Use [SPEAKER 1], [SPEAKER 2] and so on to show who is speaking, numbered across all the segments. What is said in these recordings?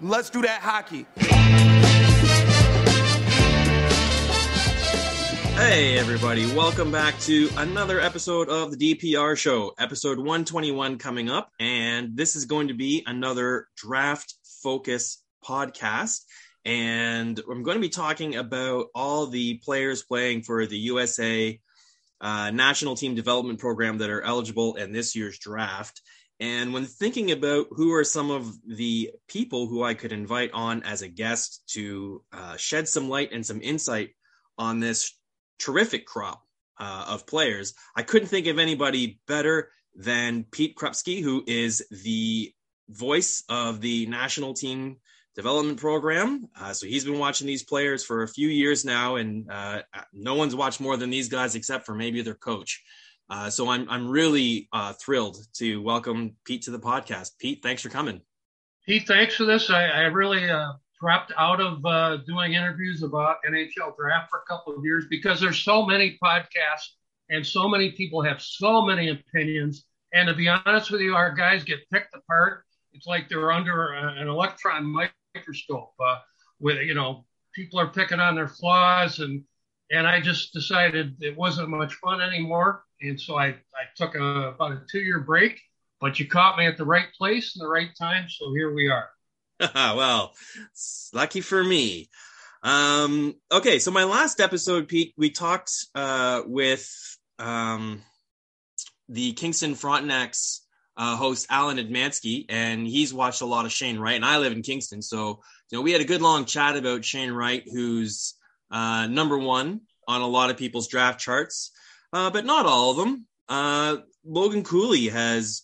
[SPEAKER 1] Let's do that hockey.
[SPEAKER 2] Hey, everybody. Welcome back to another episode of the DPR Show, episode 121 coming up. And this is going to be another draft focus podcast. And I'm going to be talking about all the players playing for the USA uh, National Team Development Program that are eligible in this year's draft. And when thinking about who are some of the people who I could invite on as a guest to uh, shed some light and some insight on this terrific crop uh, of players, I couldn't think of anybody better than Pete Krupski, who is the voice of the national team development program. Uh, so he's been watching these players for a few years now, and uh, no one's watched more than these guys except for maybe their coach. Uh, so I'm I'm really uh, thrilled to welcome Pete to the podcast. Pete, thanks for coming.
[SPEAKER 3] Pete, thanks for this. I, I really uh, dropped out of uh, doing interviews about NHL draft for a couple of years because there's so many podcasts and so many people have so many opinions. And to be honest with you, our guys get picked apart. It's like they're under an electron microscope. Uh, with you know, people are picking on their flaws, and and I just decided it wasn't much fun anymore and so I, I took a, about a two year break, but you caught me at the right place and the right time. So here we are.
[SPEAKER 2] well, lucky for me. Um, okay, so my last episode, Pete, we talked uh, with um, the Kingston Frontenacs uh, host Alan Edmansky, and he's watched a lot of Shane Wright, and I live in Kingston, so you know we had a good long chat about Shane Wright, who's uh, number one on a lot of people's draft charts uh, but not all of them. Uh, Logan Cooley has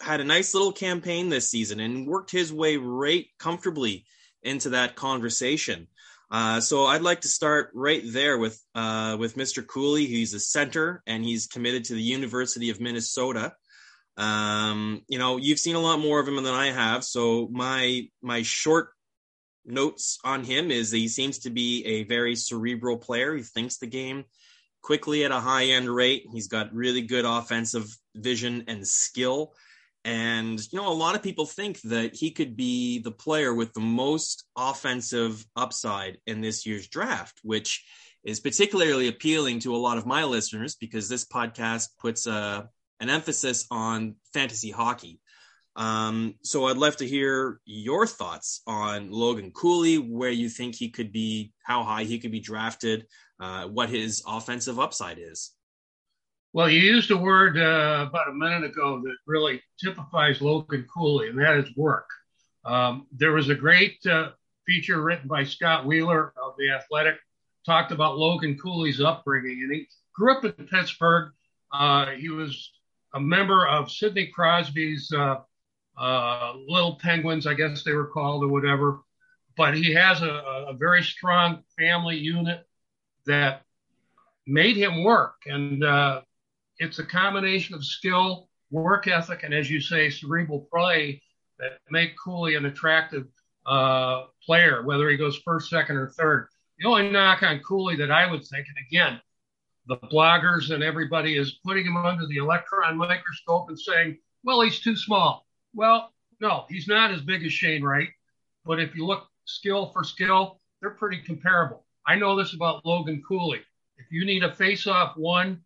[SPEAKER 2] had a nice little campaign this season and worked his way right comfortably into that conversation. Uh, so I'd like to start right there with uh, with Mr. Cooley. He's a center and he's committed to the University of Minnesota. Um, you know, you've seen a lot more of him than I have. So my my short notes on him is that he seems to be a very cerebral player. He thinks the game quickly at a high end rate. He's got really good offensive vision and skill. And, you know, a lot of people think that he could be the player with the most offensive upside in this year's draft, which is particularly appealing to a lot of my listeners because this podcast puts a, uh, an emphasis on fantasy hockey. Um, so I'd love to hear your thoughts on Logan Cooley, where you think he could be, how high he could be drafted, uh, what his offensive upside is.
[SPEAKER 3] Well, you used a word uh, about a minute ago that really typifies Logan Cooley, and that is work. Um, there was a great uh, feature written by Scott Wheeler of The Athletic, talked about Logan Cooley's upbringing, and he grew up in Pittsburgh. Uh, he was a member of Sidney Crosby's uh, uh, Little Penguins, I guess they were called, or whatever. But he has a, a very strong family unit that made him work. And uh, it's a combination of skill, work ethic, and as you say, cerebral play that make Cooley an attractive uh, player, whether he goes first, second, or third. The only knock on Cooley that I would think, and again, the bloggers and everybody is putting him under the electron microscope and saying, well, he's too small. Well, no, he's not as big as Shane Wright. But if you look skill for skill, they're pretty comparable. I know this about Logan Cooley. If you need a face-off one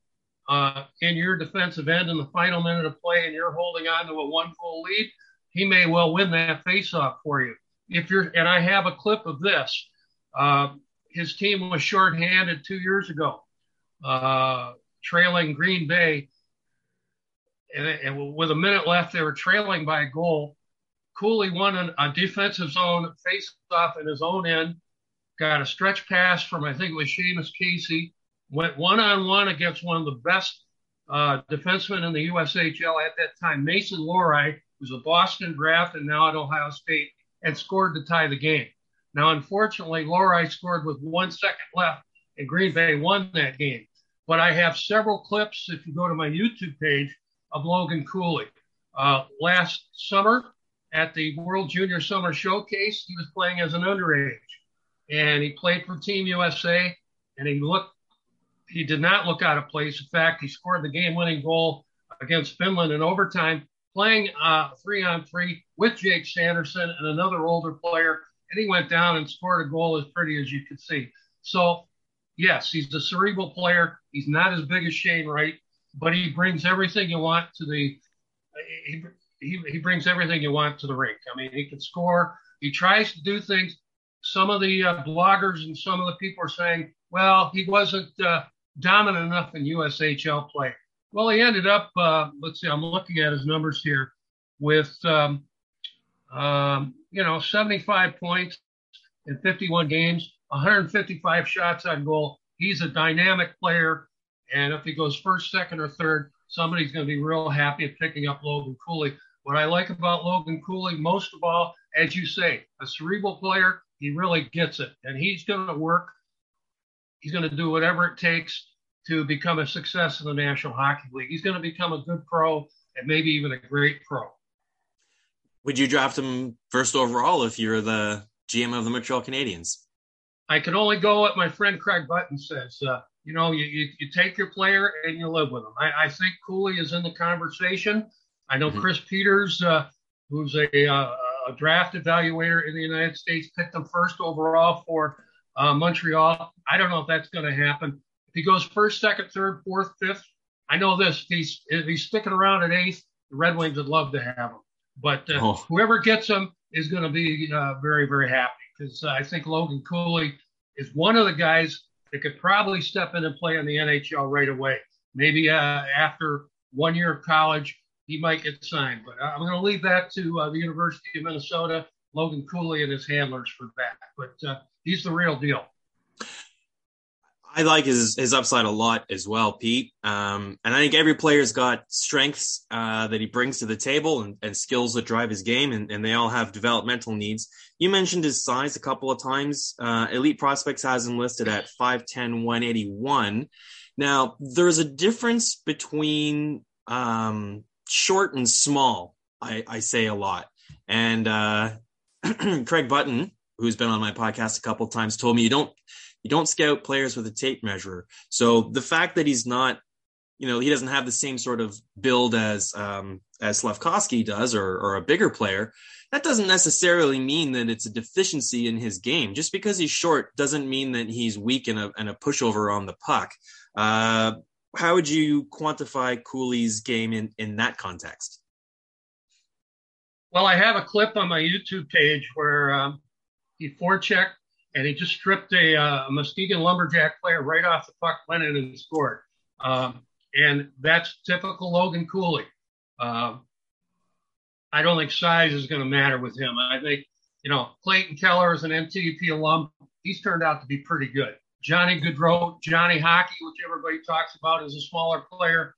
[SPEAKER 3] uh, in your defensive end in the final minute of play and you're holding on to a one-goal lead, he may well win that face-off for you. If you're, and I have a clip of this. Uh, his team was shorthanded two years ago, uh, trailing Green Bay, and, and, with a minute left, they were trailing by a goal. Cooley won an, a defensive zone face-off in his own end got a stretch pass from I think it was Seamus Casey, went one on one against one of the best uh, defensemen in the USHL at that time, Mason Lohrei, who's a Boston draft and now at Ohio State, and scored to tie the game. Now, unfortunately, Lohrei scored with one second left, and Green Bay won that game. But I have several clips, if you go to my YouTube page, of Logan Cooley. Uh, last summer at the World Junior Summer Showcase, he was playing as an underage and he played for Team USA, and he looked he did not look out of place. In fact, he scored the game-winning goal against Finland in overtime. playing uh, three on three with Jake Sanderson and another older player, and he went down and scored a goal as pretty as you could see. So, yes, he's a cerebral player. He's not as big as Shane Wright, but he brings everything you want to the. He, he, he brings everything you want to the rink. I mean, he can score. He tries to do things. Some of the uh, bloggers and some of the people are saying, well, he wasn't uh, dominant enough in USHL play. Well, he ended up, uh, let's see, I'm looking at his numbers here with, um, um, you know, 75 points in 51 games, 155 shots on goal. He's a dynamic player. And if he goes first, second, or third, somebody's going to be real happy at picking up Logan Cooley. What I like about Logan Cooley, most of all, as you say, a cerebral player, he really gets it. And he's going to work. He's going to do whatever it takes to become a success in the National Hockey League. He's going to become a good pro and maybe even a great pro.
[SPEAKER 2] Would you draft him first overall if you're the GM of the Montreal Canadiens?
[SPEAKER 3] I can only go what my friend Craig Button says. Uh, you know, you, you, you, take your player and you live with him. I, I, think Cooley is in the conversation. I know mm-hmm. Chris Peters, uh, who's a, uh, a, draft evaluator in the United States, picked him first overall for uh, Montreal. I don't know if that's going to happen. If he goes first, second, third, fourth, fifth, I know this. If he's, if he's sticking around at eighth, the Red Wings would love to have him. But uh, oh. whoever gets him is going to be uh, very, very happy because uh, I think Logan Cooley is one of the guys that could probably step in and play in the NHL right away. Maybe uh, after one year of college, he might get signed. But I'm going to leave that to uh, the University of Minnesota, Logan Cooley and his handlers for that. But uh, he's the real deal.
[SPEAKER 2] I like his his upside a lot as well, Pete. Um, and I think every player's got strengths uh, that he brings to the table and, and skills that drive his game, and, and, they all have developmental needs. You mentioned his size a couple of times. Uh, Elite Prospects has him listed at 5'10", 181. Now, there's a difference between um, short and small, I, I, say a lot. And uh, Craig Button, who's been on my podcast a couple times, told me you don't – you don't scout players with a tape measure. So the fact that he's not, you know, he doesn't have the same sort of build as um, as Slafkovsky does, or, or a bigger player, that doesn't necessarily mean that it's a deficiency in his game. Just because he's short doesn't mean that he's weak and a, in a pushover on the puck. Uh, how would you quantify Cooley's game in, in that context?
[SPEAKER 3] Well, I have a clip on my YouTube page where um, he forechecked and he just stripped a, uh, Muskegon Lumberjack player right off the puck, went in and scored. Um, and that's typical Logan Cooley. Uh, I don't think size is going to matter with him. I think, you know, Clayton Keller is an NTDP alum. He's turned out to be pretty good. Johnny Gaudreau, Johnny Hockey, which everybody talks about as a smaller player,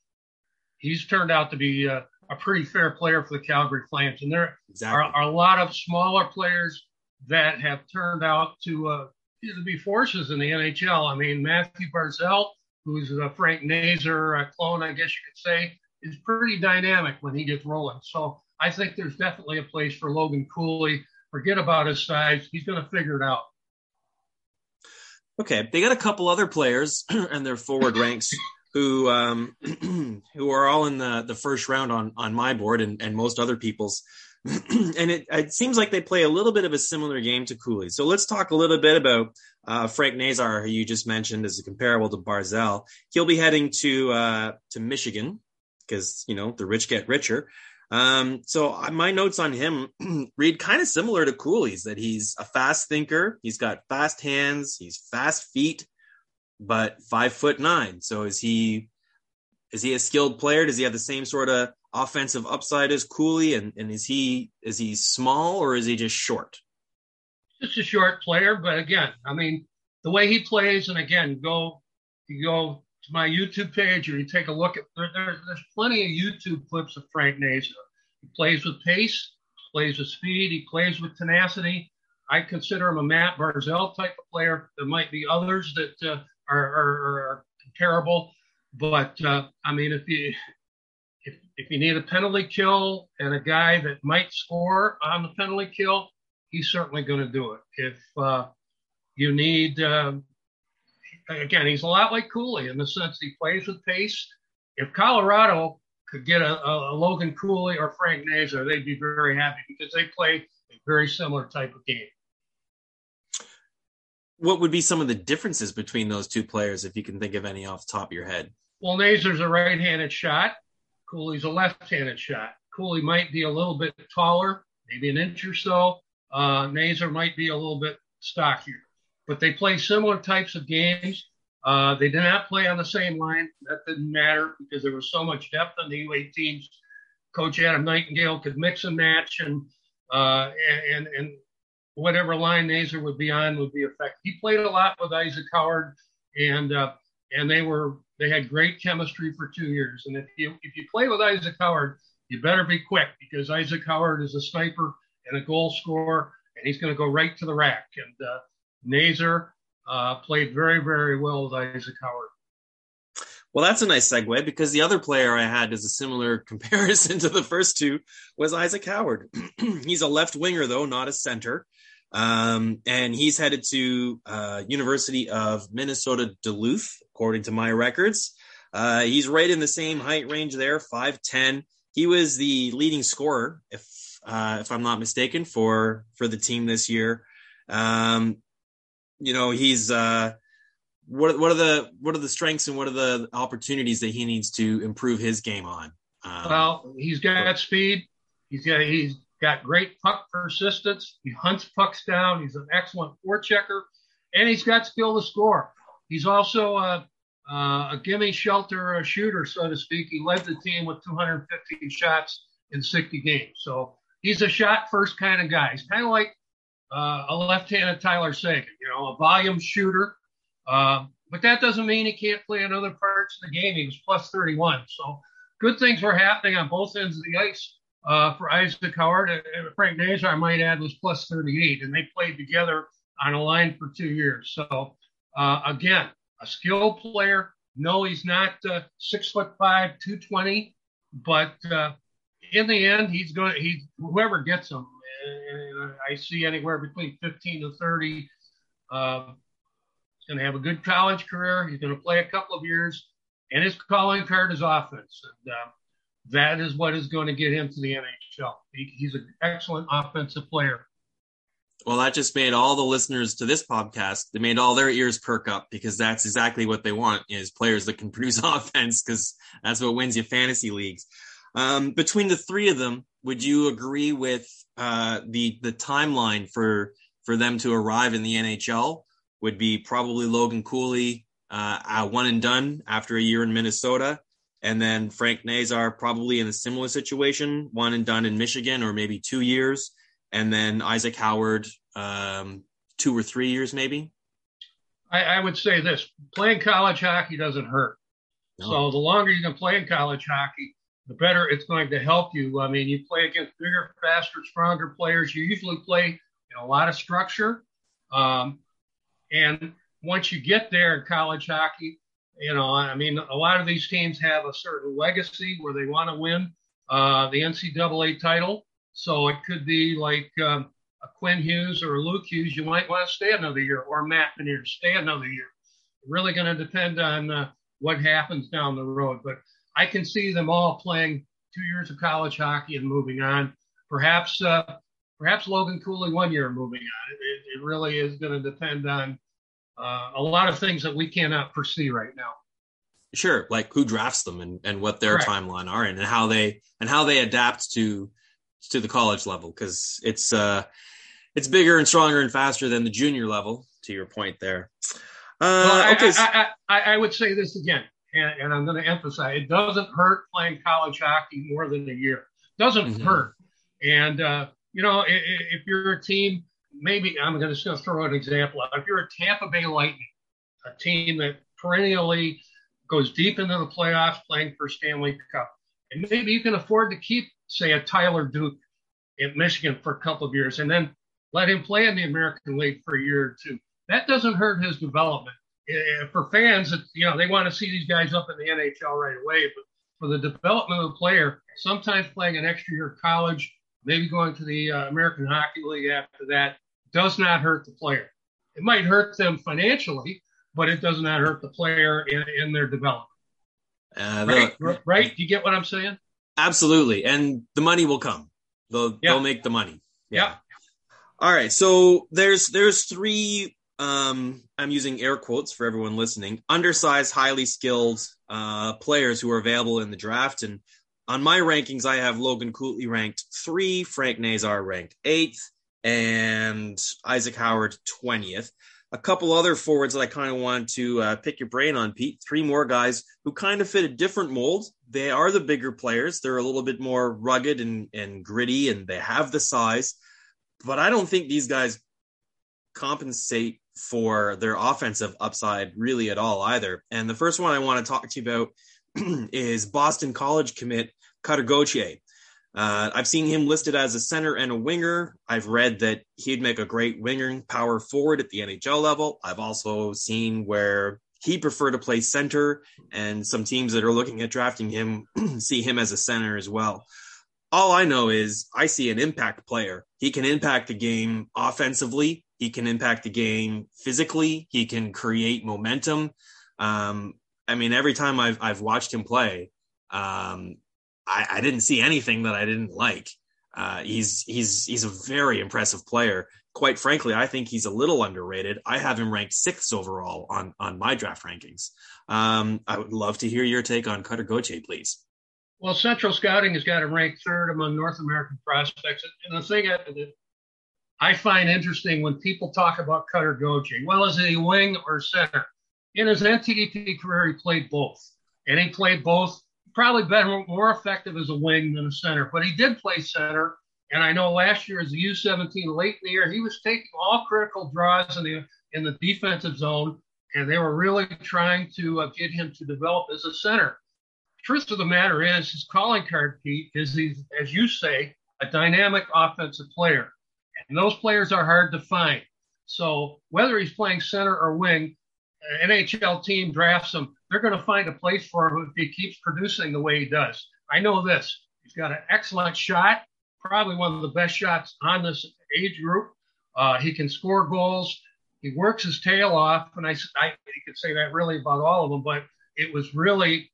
[SPEAKER 3] he's turned out to be uh, a pretty fair player for the Calgary Flames. And there exactly. are, are, a lot of smaller players that have turned out to, uh, to be forces in the NHL. I mean, Mathew Barzal, who's a Frank Nazar clone, I guess you could say, is pretty dynamic when he gets rolling. So I think there's definitely a place for Logan Cooley. Forget about his size; he's going to figure it out.
[SPEAKER 2] Okay, they got a couple other players and their forward ranks who um, who are all in the the first round on on my board and, and most other people's. and it, it, seems like they play a little bit of a similar game to Cooley. So let's talk a little bit about uh, Frank Nazar, who you just mentioned is comparable to Barzal. He'll be heading to uh, to Michigan because you know the rich get richer. Um, so my notes on him read kind of similar to Cooley's that he's a fast thinker, he's got fast hands, he's fast feet, but five foot nine. So is he is he a skilled player? Does he have the same sort of offensive upside as Cooley? And, and is he is he small or is he just short?
[SPEAKER 3] Just a short player, but again, I mean, the way he plays, and again, go you go to my YouTube page or you take a look at there, there, there's plenty of YouTube clips of Frank Nazar. He plays with pace, plays with speed, he plays with tenacity. I consider him a Matt Barzal type of player. There might be others that uh, are, are, are, comparable, but uh, I mean, if you if, if you need a penalty kill and a guy that might score on the penalty kill, he's certainly going to do it. If uh, you need, uh, again, he's a lot like Cooley in the sense he plays with pace. If Colorado could get a, a, Logan Cooley or Frank Nazar, they'd be very happy because they play a very similar type of game.
[SPEAKER 2] What would be some of the differences between those two players, if you can think of any off the top of your head?
[SPEAKER 3] Well, Nazar's a right-handed shot. Cooley's a left-handed shot. Cooley might be a little bit taller, maybe an inch or so. Uh, Nazar might be a little bit stockier, but they play similar types of games. Uh, they did not play on the same line. That didn't matter because there was so much depth on the U18s. Coach Adam Nightingale could mix and match, and uh, and and whatever line Nazar would be on would be effective. He played a lot with Isaac Howard, and uh, and they were they had great chemistry for two years. And if you if you play with Isaac Howard, you better be quick because Isaac Howard is a sniper and a goal scorer, and he's going to go right to the rack. And uh, Nazar uh, played very, very well with Isaac Howard.
[SPEAKER 2] Well, that's a nice segue because the other player I had as a similar comparison to the first two was Isaac Howard. he's a left winger, though, not a center. Um, and he's headed to uh, University of Minnesota Duluth, according to my records. Uh, he's right in the same height range there, 5'10. He was the leading scorer, if uh, if I'm not mistaken, for for the team this year. Um, you know, he's uh, what what are the what are the strengths and what are the opportunities that he needs to improve his game on?
[SPEAKER 3] Um, well, he's got speed. He's got he's got great puck persistence. He hunts pucks down. He's an excellent forechecker, and he's got skill to score. He's also a, a gimme shelter a shooter, so to speak. He led the team with 250 shots in 60 games. So he's a shot first kind of guy. He's kind of like uh, a left-handed Tyler Seguin, you know, a volume shooter. Uh, but that doesn't mean he can't play in other parts of the game. He was plus 31. So good things were happening on both ends of the ice uh, for Isaac Howard. And Frank Nazar, I might add, was plus 38, and they played together on a line for two years. So uh, again, a skilled player. No, he's not uh, six foot five, 220, but in the end, he's going. He whoever gets him I see anywhere between 15 to 30. Uh, he's going to have a good college career. He's going to play a couple of years, and his calling card is offense. And uh, that is what is going to get him to the NHL. He, he's an excellent offensive player.
[SPEAKER 2] Well, that just made all the listeners to this podcast, they made all their ears perk up because that's exactly what they want is players that can produce offense because that's what wins you fantasy leagues. Um, between the three of them, would you agree with uh, the the timeline for for them to arrive in the NHL? Would be probably Logan Cooley, uh, one and done after a year in Minnesota, and then Frank Nazar probably in a similar situation, one and done in Michigan, or maybe two years, and then Isaac Howard, um, two or three years maybe.
[SPEAKER 3] I, I would say this: playing college hockey doesn't hurt. No. So the longer you can play in college hockey, the better it's going to help you. I mean, you play against bigger, faster, stronger players. You usually play in a lot of structure. Um, and once you get there in college hockey, you know, I mean, a lot of these teams have a certain legacy where they want to win uh, the NCAA title. So it could be like um, a Quinn Hughes or a Luke Hughes. You might want to stay another year, or Matt Beniers, stay another year. Really going to depend on uh, what happens down the road. But I can see them all playing two years of college hockey and moving on. Perhaps, uh, perhaps Logan Cooley one year moving on. It, it really is going to depend on uh, a lot of things that we cannot foresee right now.
[SPEAKER 2] Sure, like who drafts them and, and what their timeline are and how they and how they adapt to to the college level because it's uh it's bigger and stronger and faster than the junior level. To your point there.
[SPEAKER 3] Uh, well, okay. I, I, I, I would say this again and, and I'm going to emphasize it doesn't hurt playing college hockey more than a year. Doesn't mm-hmm. hurt. And uh, you know, if, if, you're a team, maybe I'm going to just throw an example. Out. If you're a Tampa Bay Lightning, a team that perennially goes deep into the playoffs, playing for Stanley Cup, and maybe you can afford to keep, say, a Tyler Duke at Michigan for a couple of years, and then let him play in the American League for a year or two. That doesn't hurt his development for fans, you know, they want to see these guys up in the NHL right away. But for the development of the player, sometimes playing an extra year of college, maybe going to the uh, American Hockey League after that, does not hurt the player. It might hurt them financially, but it does not hurt the player in, in their development. Uh, right, the, right. You get what I'm saying?
[SPEAKER 2] Absolutely, and the money will come. They'll yeah. they'll make the money.
[SPEAKER 3] Yeah. yeah.
[SPEAKER 2] All right. So there's there's three. Um, I'm using air quotes for everyone listening. Undersized, highly skilled uh, players who are available in the draft, and on my rankings, I have Logan Cooley ranked three, Frank Nazar ranked eighth, and Isaac Howard twentieth a couple other forwards that I kind of want to uh, pick your brain on, Pete. Three more guys who kind of fit a different mold. They are the bigger players. They're a little bit more rugged and, and gritty, and they have the size. But I don't think these guys compensate for their offensive upside really at all either. And the first one I want to talk to you about is Boston College commit Cutter Gauthier. Uh, I've seen him listed as a center and a winger. I've read that he'd make a great winger power forward at the NHL level. I've also seen where he prefer to play center, and some teams that are looking at drafting him see him as a center as well. All I know is I see an impact player. He can impact the game offensively. He can impact the game physically. He can create momentum. Um, I mean, every time I've I've watched him play, um, I, I didn't see anything that I didn't like. Uh, he's he's he's a very impressive player. Quite frankly, I think he's a little underrated. I have him ranked sixth overall on on my draft rankings. Um, I would love to hear your take on Cutter Gauthier, please.
[SPEAKER 3] Well, Central Scouting has got him ranked third among North American prospects. And the thing that I find interesting when people talk about Cutter Gauthier, well, is he wing or center? In his NTDP career, he played both, and he played both probably been more effective as a wing than a center, but he did play center. And I know last year as a U17 late in the year, he was taking all critical draws in the in the defensive zone, and they were really trying to uh, get him to develop as a center. Truth of the matter is, his calling card, Pete, is he's, as you say, a dynamic offensive player, and those players are hard to find. So whether he's playing center or wing, an NHL team drafts him they're going to find a place for him if he keeps producing the way he does. I know this. He's got an excellent shot, probably one of the best shots on this age group. Uh, he can score goals. He works his tail off, and I, I could say that really about all of them, but it was really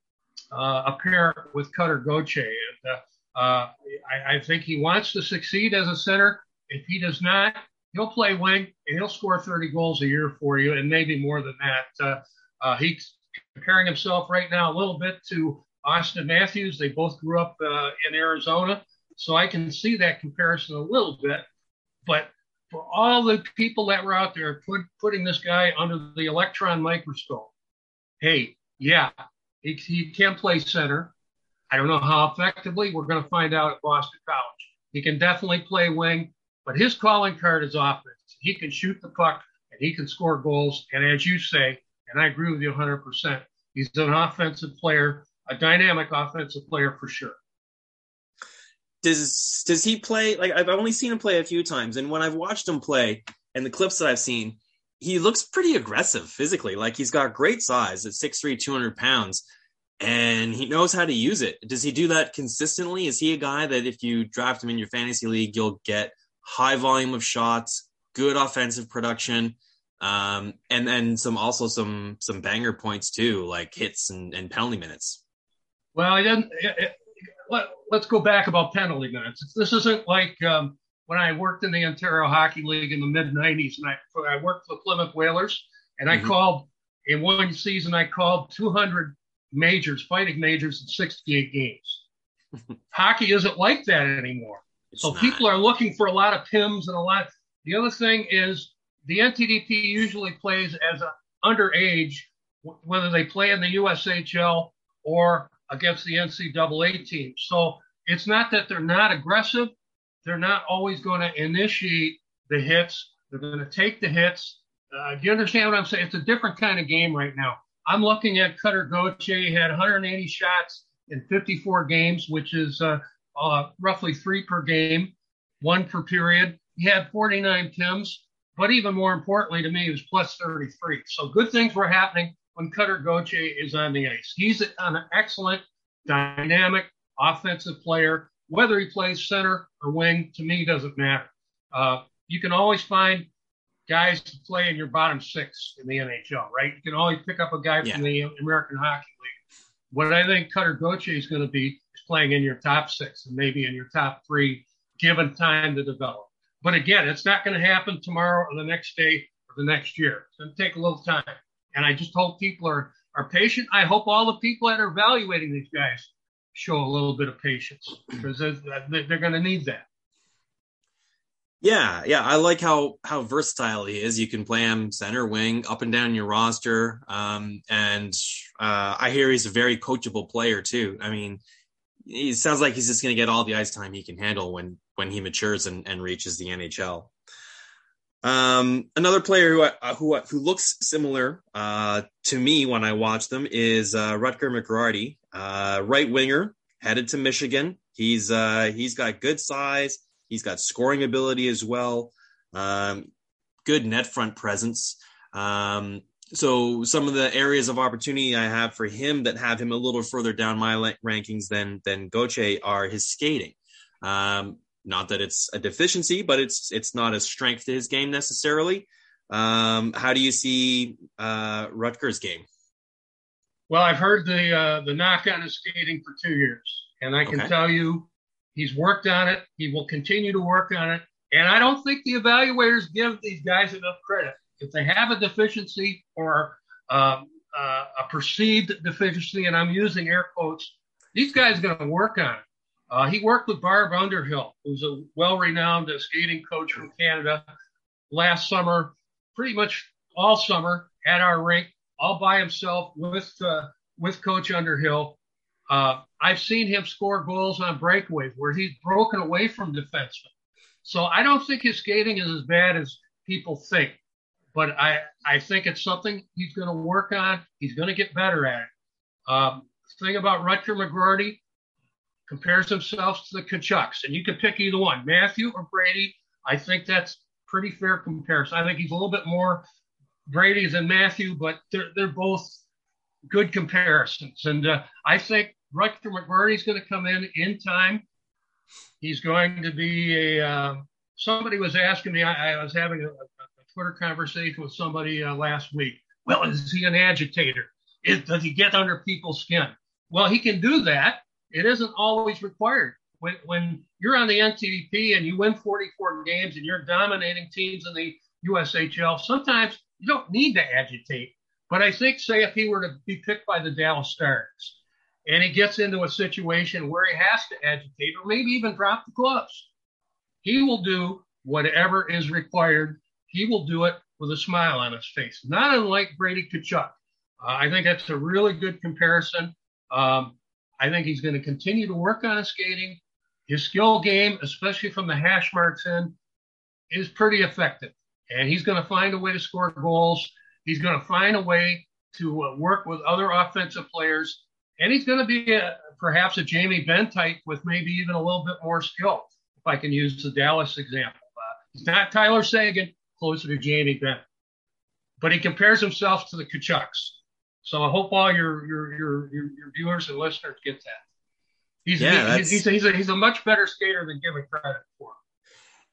[SPEAKER 3] uh, apparent with Cutter Gauthier. And uh, uh, I, I think he wants to succeed as a center. If he does not, he'll play wing and he'll score 30 goals a year for you, and maybe more than that. Uh, uh, he's comparing himself right now a little bit to Auston Matthews. They both grew up uh, in Arizona, so I can see that comparison a little bit. But for all the people that were out there put, putting this guy under the electron microscope, hey, yeah, he, he can play center. I don't know how effectively. We're going to find out at Boston College. He can definitely play wing, but his calling card is offense. He can shoot the puck and he can score goals. And as you say, and I agree with you 100%. He's an offensive player, a dynamic offensive player for sure.
[SPEAKER 2] Does does he play like I've only seen him play a few times, and when I've watched him play and the clips that I've seen, he looks pretty aggressive physically. Like he's got great size at 6'3", 200 pounds, and he knows how to use it. Does he do that consistently? Is he a guy that if you draft him in your fantasy league, you'll get high volume of shots, good offensive production? um, and then some also some some banger points too, like hits and, and penalty minutes.
[SPEAKER 3] Well, it it, it, let, us go back about penalty minutes. This isn't like um, when I worked in the Ontario Hockey League in the mid '90s, and I I worked for the Plymouth Whalers, and I mm-hmm. called in one season I called 200 majors, fighting majors in 68 games. Hockey isn't like that anymore. It's so not. people are looking for a lot of PIMs and a lot. The other thing is the NTDP usually plays as an underage, whether they play in the USHL or against the NCAA team. So it's not that they're not aggressive. They're not always going to initiate the hits. They're going to take the hits. Uh, do you understand what I'm saying? It's a different kind of game right now. I'm looking at Cutter Gauthier. He had 180 shots in 54 games, which is uh, uh, roughly three per game, one per period. He had 49 PIMs. But even more importantly to me, he was plus 33. So good things were happening when Cutter Gauthier is on the ice. He's an excellent, dynamic offensive player. Whether he plays center or wing, to me, doesn't matter. Uh, you can always find guys to play in your bottom six in the NHL, right? You can always pick up a guy yeah. from the American Hockey League. What I think Cutter Gauthier is going to be playing in your top six and maybe in your top three, given time to develop. But again, it's not going to happen tomorrow or the next day or the next year. It's going to take a little time. And I just hope people are, are patient. I hope all the people that are evaluating these guys show a little bit of patience because they're, going to need that.
[SPEAKER 2] Yeah, yeah, I like how how versatile he is. You can play him center, wing, up and down your roster, um, and uh, I hear he's a very coachable player too. I mean, he sounds like he's just going to get all the ice time he can handle when when he matures and, and reaches the NHL. Um, another player who uh, who who looks similar uh, to me when I watch them is uh, Rutger McGroarty, uh, right winger, headed to Michigan. He's uh, he's got good size He's got scoring ability as well, um, good net front presence. Um, so some of the areas of opportunity I have for him that have him a little further down my rankings than than Gauthier are his skating. Um, not that it's a deficiency, but it's it's not a strength to his game necessarily. Um, how do you see uh, Rutger's game?
[SPEAKER 3] Well, I've heard the uh, the knock on his skating for two years, and I can okay. tell you He's worked on it. He will continue to work on it. And I don't think the evaluators give these guys enough credit. If they have a deficiency or um, uh, a perceived deficiency, and I'm using air quotes, these guys are going to work on it. Uh, he worked with Barb Underhill, who's a well-renowned skating coach from Canada, last summer, pretty much all summer at our rink, all by himself with uh, with Coach Underhill. Uh, I've seen him score goals on breakaways where he's broken away from defensemen. So I don't think his skating is as bad as people think, but I, I think it's something he's going to work on. He's going to get better at it. Um, thing about Rutger McGroarty compares himself to the Tkachuks, and you can pick either one, Matthew or Brady. I think that's pretty fair comparison. I think he's a little bit more Brady than Matthew, but they're they're both good comparisons. And uh, I think Rutger McGroarty is going to come in in time. He's going to be a. Uh, somebody was asking me. I, I was having a, Twitter conversation with somebody uh, last week. Well, is he an agitator? Is, does he get under people's skin? Well, he can do that. It isn't always required. When, when you're on the NTDP and you win 44 games and you're dominating teams in the USHL, sometimes you don't need to agitate. But I think, say, if he were to be picked by the Dallas Stars, and he gets into a situation where he has to agitate or maybe even drop the gloves. He will do whatever is required. He will do it with a smile on his face, not unlike Brady Tkachuk. Uh, I think that's a really good comparison. Um, I think he's going to continue to work on his skating. His skill game, especially from the hash marks in, is pretty effective. And he's going to find a way to score goals. He's going to find a way to uh, work with other offensive players and he's going to be a, perhaps a Jamie Benn type with maybe even a little bit more skill, if I can use the Dallas example. Uh, he's not Tyler Seguin, closer to Jamie Benn, but he compares himself to the Tkachuks. So I hope all your your your your, viewers and listeners get that. He's, yeah, he, he's, he's, a, he's, a, he's a much better skater than given credit for.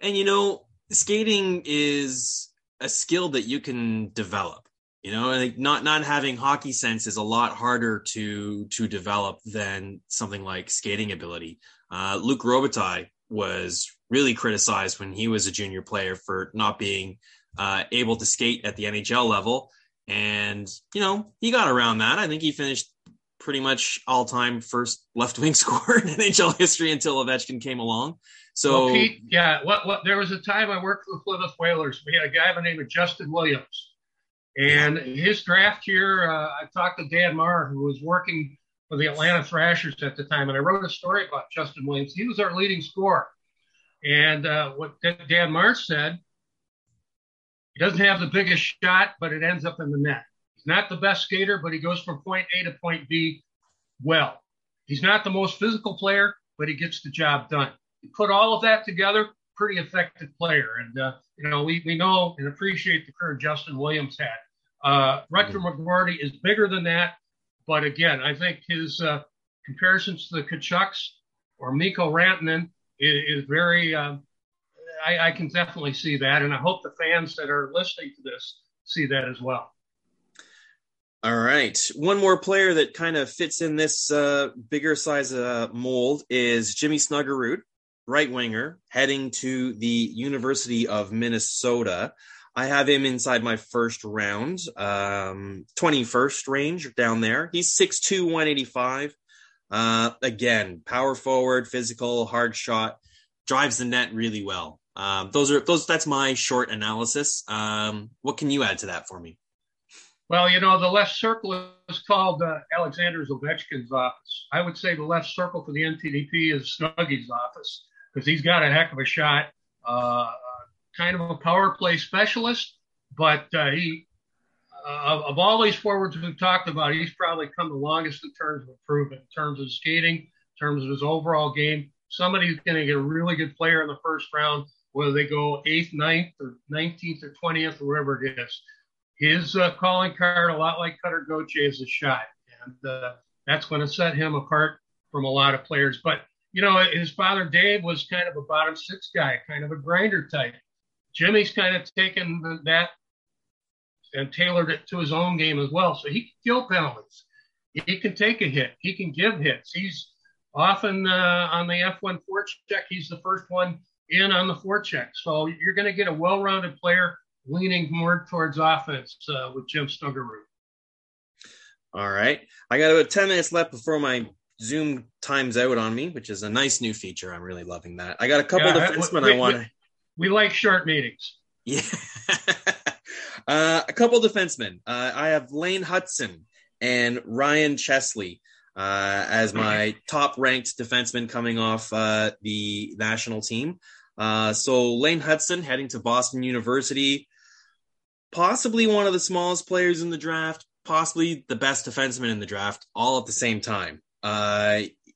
[SPEAKER 2] And you know, skating is a skill that you can develop you know like not not having hockey sense is a lot harder to to develop than something like skating ability uh, luc robitaille was really criticized when he was a junior player for not being uh, able to skate at the nhl level. And you know he got around that. I think he finished pretty much all-time first left-wing scorer in nhl history until ovechkin came along. So
[SPEAKER 3] well, Pete, yeah what, what there was a time i worked for the plymouth whalers. We had a guy by the name of justin williams. And his draft year, uh, I talked to Dan Marr, who was working for the Atlanta Thrashers at the time, and I wrote a story about Justin Williams. He was our leading scorer. And uh, what Dan Marr said, he doesn't have the biggest shot, but it ends up in the net. He's not the best skater, but he goes from point A to point B well. He's not the most physical player, but he gets the job done. You put all of that together, pretty effective player. And, uh, you know, we, we know and appreciate the career Justin Williams had. Uh, mm-hmm. McGroarty is bigger than that. But again, I think his uh, comparisons to the Tkachuks or Mikko Rantanen is, is very, um, I, I can definitely see that. And I hope the fans that are listening to this see that as well.
[SPEAKER 2] All right. One more player that kind of fits in this uh, bigger size uh, mold is Jimmy Snuggerud, right winger, heading to the University of Minnesota. I have him inside my first round, um, 21st range down there. He's 6'2, 185. Uh, again, power forward, physical, hard shot, drives the net really well. Um, those are those. That's my short analysis. Um, what can you add to that for me?
[SPEAKER 3] Well, you know, the left circle is called uh, Alexander Ovechkin's office. I would say the left circle for the NTDP is Snuggy's office because he's got a heck of a shot. Uh, kind of a power play specialist, but uh, he, uh, of all these forwards we've talked about, he's probably come the longest in terms of improvement, in terms of skating, in terms of his overall game. Somebody who's going to get a really good player in the first round, whether they go eighth, ninth, or 19th, or 20th, or wherever it is his uh, calling card, a lot like Cutter Gauthier, is a shot, and uh, that's going to set him apart from a lot of players. But you know, his father Dave was kind of a bottom six guy, kind of a grinder type. Jimmy's kind of taken that and tailored it to his own game as well. So he can kill penalties. He can take a hit. He can give hits. He's often uh, on the F1 forecheck. He's the first one in on the forecheck. So you're going to get a well-rounded player leaning more towards offense uh, with Jim Snuggerud.
[SPEAKER 2] All right. I got about 10 minutes left before my Zoom times out on me, which is a nice new feature. I'm really loving that. I got a couple yeah, defensemen we, I want to.
[SPEAKER 3] We like short meetings.
[SPEAKER 2] Yeah. uh, a couple defensemen. Uh, I have Lane Hutson and Ryan Chesley uh, as my top ranked defenseman coming off uh, the national team. So Lane Hutson heading to Boston University possibly one of the smallest players in the draft, possibly the best defenseman in the draft, all at the same time.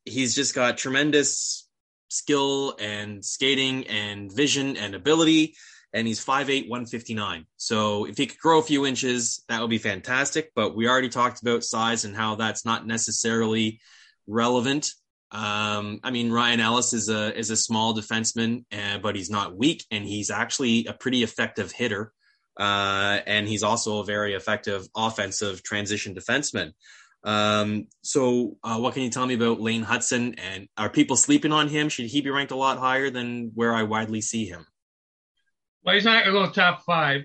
[SPEAKER 2] He's just got tremendous skill and skating and vision and ability. And he's 5'8, 159. So if he could grow a few inches, that would be fantastic. But we already talked about size and how that's not necessarily relevant. Um, I mean, Ryan Ellis is a is a small defenseman, uh, but he's not weak, and he's actually a pretty effective hitter. Uh, and he's also a very effective offensive transition defenseman. Um, so, uh, what can you tell me about Lane Hutson? And are people sleeping on him? Should he be ranked a lot higher than where I widely see him?
[SPEAKER 3] Well, he's not going to go top five.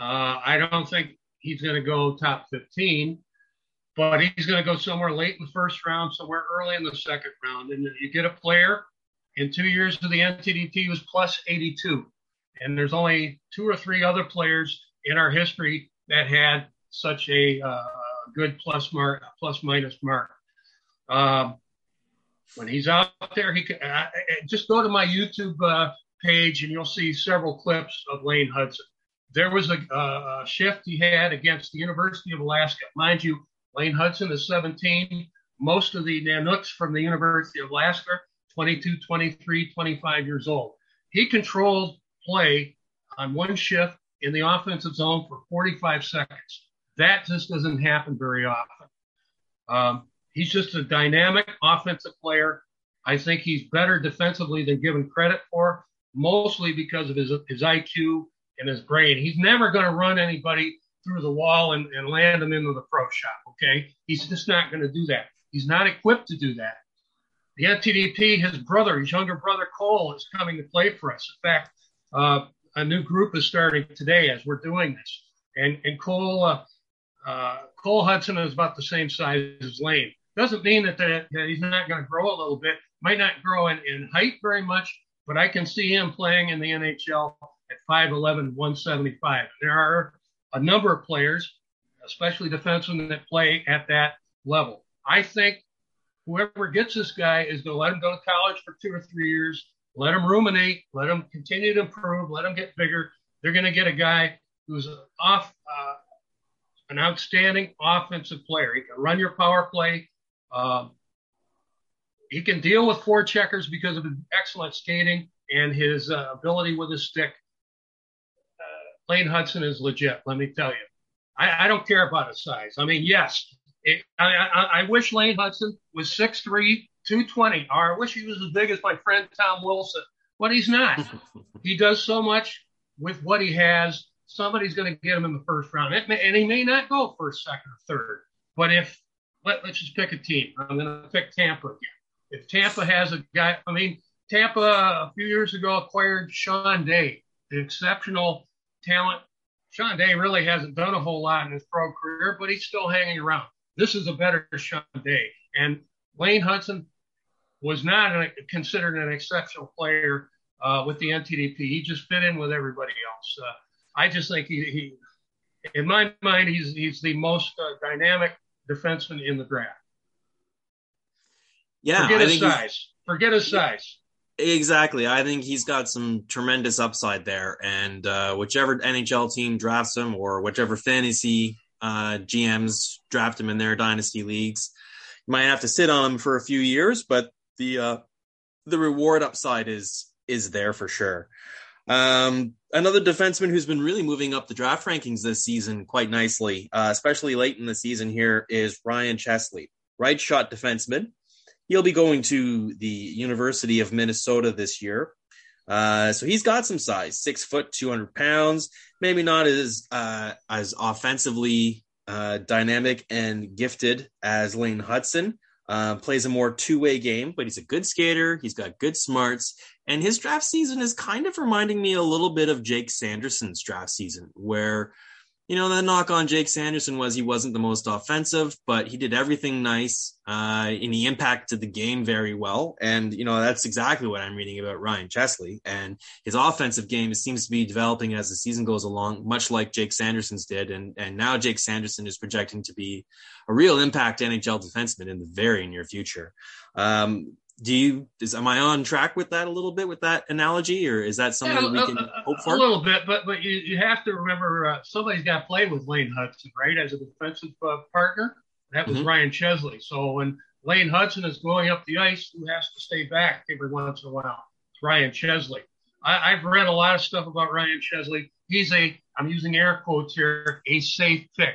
[SPEAKER 3] Uh, I don't think he's going to go top 15, but he's going to go somewhere late in the first round, somewhere early in the second round. And you get a player in two years to the NTDP was plus 82. And there's only two or three other players in our history that had such a uh, good plus mark, plus minus mark. Um, when he's out there, he can uh, just go to my YouTube uh, page and you'll see several clips of Lane Hutson. There was a, a, shift he had against the University of Alaska. Mind you, Lane Hutson is 17. Most of the Nanooks from the University of Alaska, 22, 23, 25 years old. He controlled play on one shift in the offensive zone for 45 seconds. That just doesn't happen very often. Um, he's just a dynamic offensive player. I think he's better defensively than given credit for, mostly because of his, his IQ and his brain. He's never going to run anybody through the wall and, and land them into the pro shop. Okay. He's just not going to do that. He's not equipped to do that. The NTDP, his brother, his younger brother Cole, is coming to play for us. In fact, uh, a new group is starting today as we're doing this. And, and Cole, uh, uh, Cole Hutson is about the same size as Lane. Doesn't mean that, that, that he's not going to grow a little bit. Might not grow in, in height very much, but I can see him playing in the NHL at 5'11, 175. There are a number of players, especially defensemen, that play at that level. I think whoever gets this guy is going to let him go to college for two or three years, let him ruminate. Let him continue to improve. Let him get bigger. They're going to get a guy who's off, uh, an outstanding offensive player. He can run your power play. Um, he can deal with forecheckers because of his excellent skating and his uh, ability with his stick. Uh, Lane Hutson is legit. Let me tell you. I, I don't care about his size. I mean, yes, it, I, I, I wish Lane Hutson was 6'3", 220. Or I wish he was as big as my friend Tom Wilson, but he's not. he does so much with what he has somebody's going to get him in the first round. May, and he may not go first, second, or third. But if let, us just pick a team, I'm going to pick Tampa again. If Tampa has a guy, I mean, Tampa a few years ago acquired Sean Day, an exceptional talent. Sean Day really hasn't done a whole lot in his pro career, but he's still hanging around. This is a better Sean Day. And Lane Hutson was not considered an exceptional player uh, with the NTDP. He just fit in with everybody else. Uh, I just think he, he, in my mind, he's he's the most uh, dynamic defenseman in the draft.
[SPEAKER 2] Yeah,
[SPEAKER 3] forget I his size. Forget his size.
[SPEAKER 2] Exactly. I think he's got some tremendous upside there, and uh, whichever NHL team drafts him, or whichever fantasy uh, GMs draft him in their dynasty leagues, you might have to sit on him for a few years, but the uh, the reward upside is is there for sure. Um, another defenseman who's been really moving up the draft rankings this season quite nicely, uh, especially late in the season here, is Ryan Chesley, right shot defenseman. He'll be going to the University of Minnesota this year. Uh, so he's got some size, six foot, 200 pounds, maybe not as, uh, as offensively, uh, dynamic and gifted as Lane Hutson. uh, plays a more two way game, but he's a good skater. He's got good smarts. And his draft season is kind of reminding me a little bit of Jake Sanderson's draft season, where you know, the knock on Jake Sanderson was he wasn't the most offensive, but he did everything nice, uh, and he impacted the game very well. And, you know, that's exactly what I'm reading about Ryan Chesley. And his offensive game seems to be developing as the season goes along, much like Jake Sanderson's did. And, and now Jake Sanderson is projecting to be a real impact NHL defenseman in the very near future. Um, do you is am I on track with that a little bit with that analogy, or is that something yeah, that we can
[SPEAKER 3] a,
[SPEAKER 2] hope for?
[SPEAKER 3] A little bit, but but you, you have to remember uh, somebody's got to play with Lane Hutson, right, as a defensive uh, partner. That was mm-hmm. Ryan Chesley. So when Lane Hutson is going up the ice, who has to stay back every once in a while? It's Ryan Chesley. I, I've read a lot of stuff about Ryan Chesley. He's a I'm using air quotes here, a safe pick,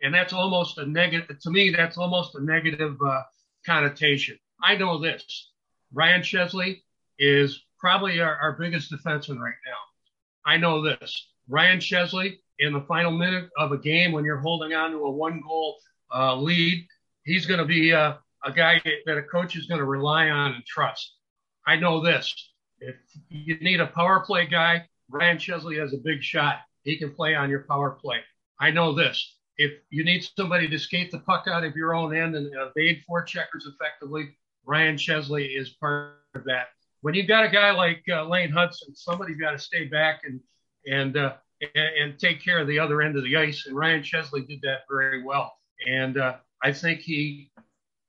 [SPEAKER 3] and that's almost a negative to me. That's almost a negative uh, connotation I know this. Ryan Chesley is probably our, our biggest defenseman right now. I know this. Ryan Chesley, in the final minute of a game when you're holding on to a one goal uh, lead, he's going to be uh, a guy that a coach is going to rely on and trust. I know this. If you need a power play guy, Ryan Chesley has a big shot. He can play on your power play. I know this. If you need somebody to skate the puck out of your own end and evade forecheckers effectively, Ryan Chesley is part of that. When you've got a guy like uh, Lane Hutson, somebody's got to stay back and and uh, and take care of the other end of the ice. And Ryan Chesley did that very well. And uh, I think he,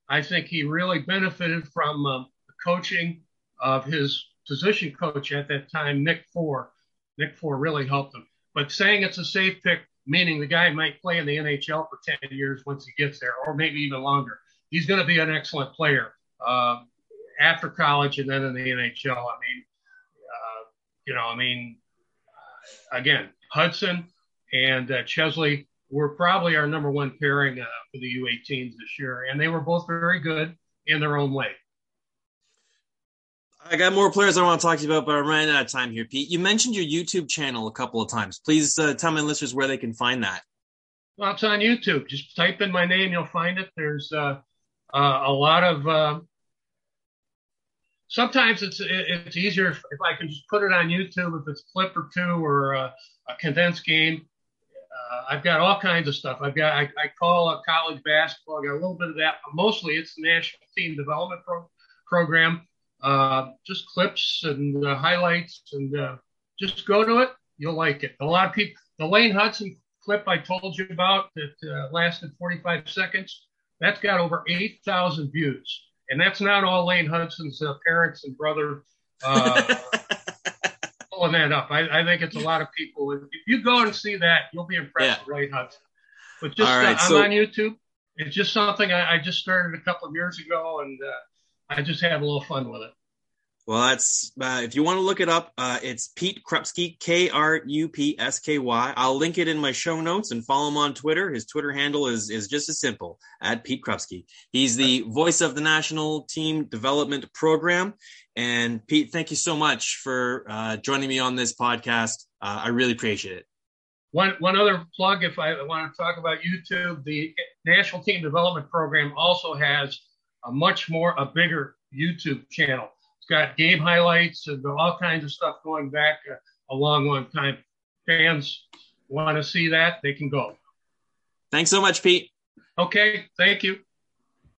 [SPEAKER 3] I think he really benefited from um, the coaching of his position coach at that time, Nick Fohr. Nick Fohr really helped him. But saying it's a safe pick, meaning the guy might play in the NHL for 10 years once he gets there, or maybe even longer. He's going to be an excellent player uh, after college and then in the NHL. I mean, uh, you know, I mean, uh, again, Hutson and uh, Chesley were probably our number one pairing uh, for the U18s this year, and they were both very good in their own way.
[SPEAKER 2] I got more players I want to talk to you about, but I'm running out of time here, Pete. You mentioned your YouTube channel a couple of times. Please uh, tell my listeners where they can find that.
[SPEAKER 3] Well, it's on YouTube. Just type in my name, you'll find it. There's uh, uh, a lot of uh, sometimes it's it's easier if, if, I can just put it on YouTube if it's a clip or two or a, a condensed game. Uh, I've got all kinds of stuff. I've got I, I call a college basketball. I got a little bit of that, but mostly it's the national team development pro- program. Uh, just clips and uh, highlights, and uh, just go to it. You'll like it. A lot of people. The Lane Hutson clip I told you about that uh, lasted 45 seconds. That's got over 8,000 views and that's not all Lane Hutson's uh, parents and brother uh, pulling that up. I, I, think it's a lot of people. If you go and see that, you'll be impressed yeah. with Lane Hutson. But just right, uh, I'm on YouTube. It's just something I, I, just started a couple of years ago, and uh, I just have a little fun with it.
[SPEAKER 2] Well, that's uh, if you want to look it up, uh, it's Pete Krupsky, K R U P S K Y. I'll link it in my show notes and follow him on Twitter. His Twitter handle is is just as simple at Pete Krupsky. He's the voice of the national team development program. And Pete, thank you so much for uh, joining me on this podcast. Uh, I really appreciate it.
[SPEAKER 3] one one other plug, if I want to talk about YouTube, the National Team Development Program also has a much more a bigger YouTube channel. Got game highlights and all kinds of stuff going back a, a long, long time. Fans want to see that, they can go.
[SPEAKER 2] Thanks so much, Pete.
[SPEAKER 3] Okay, thank you.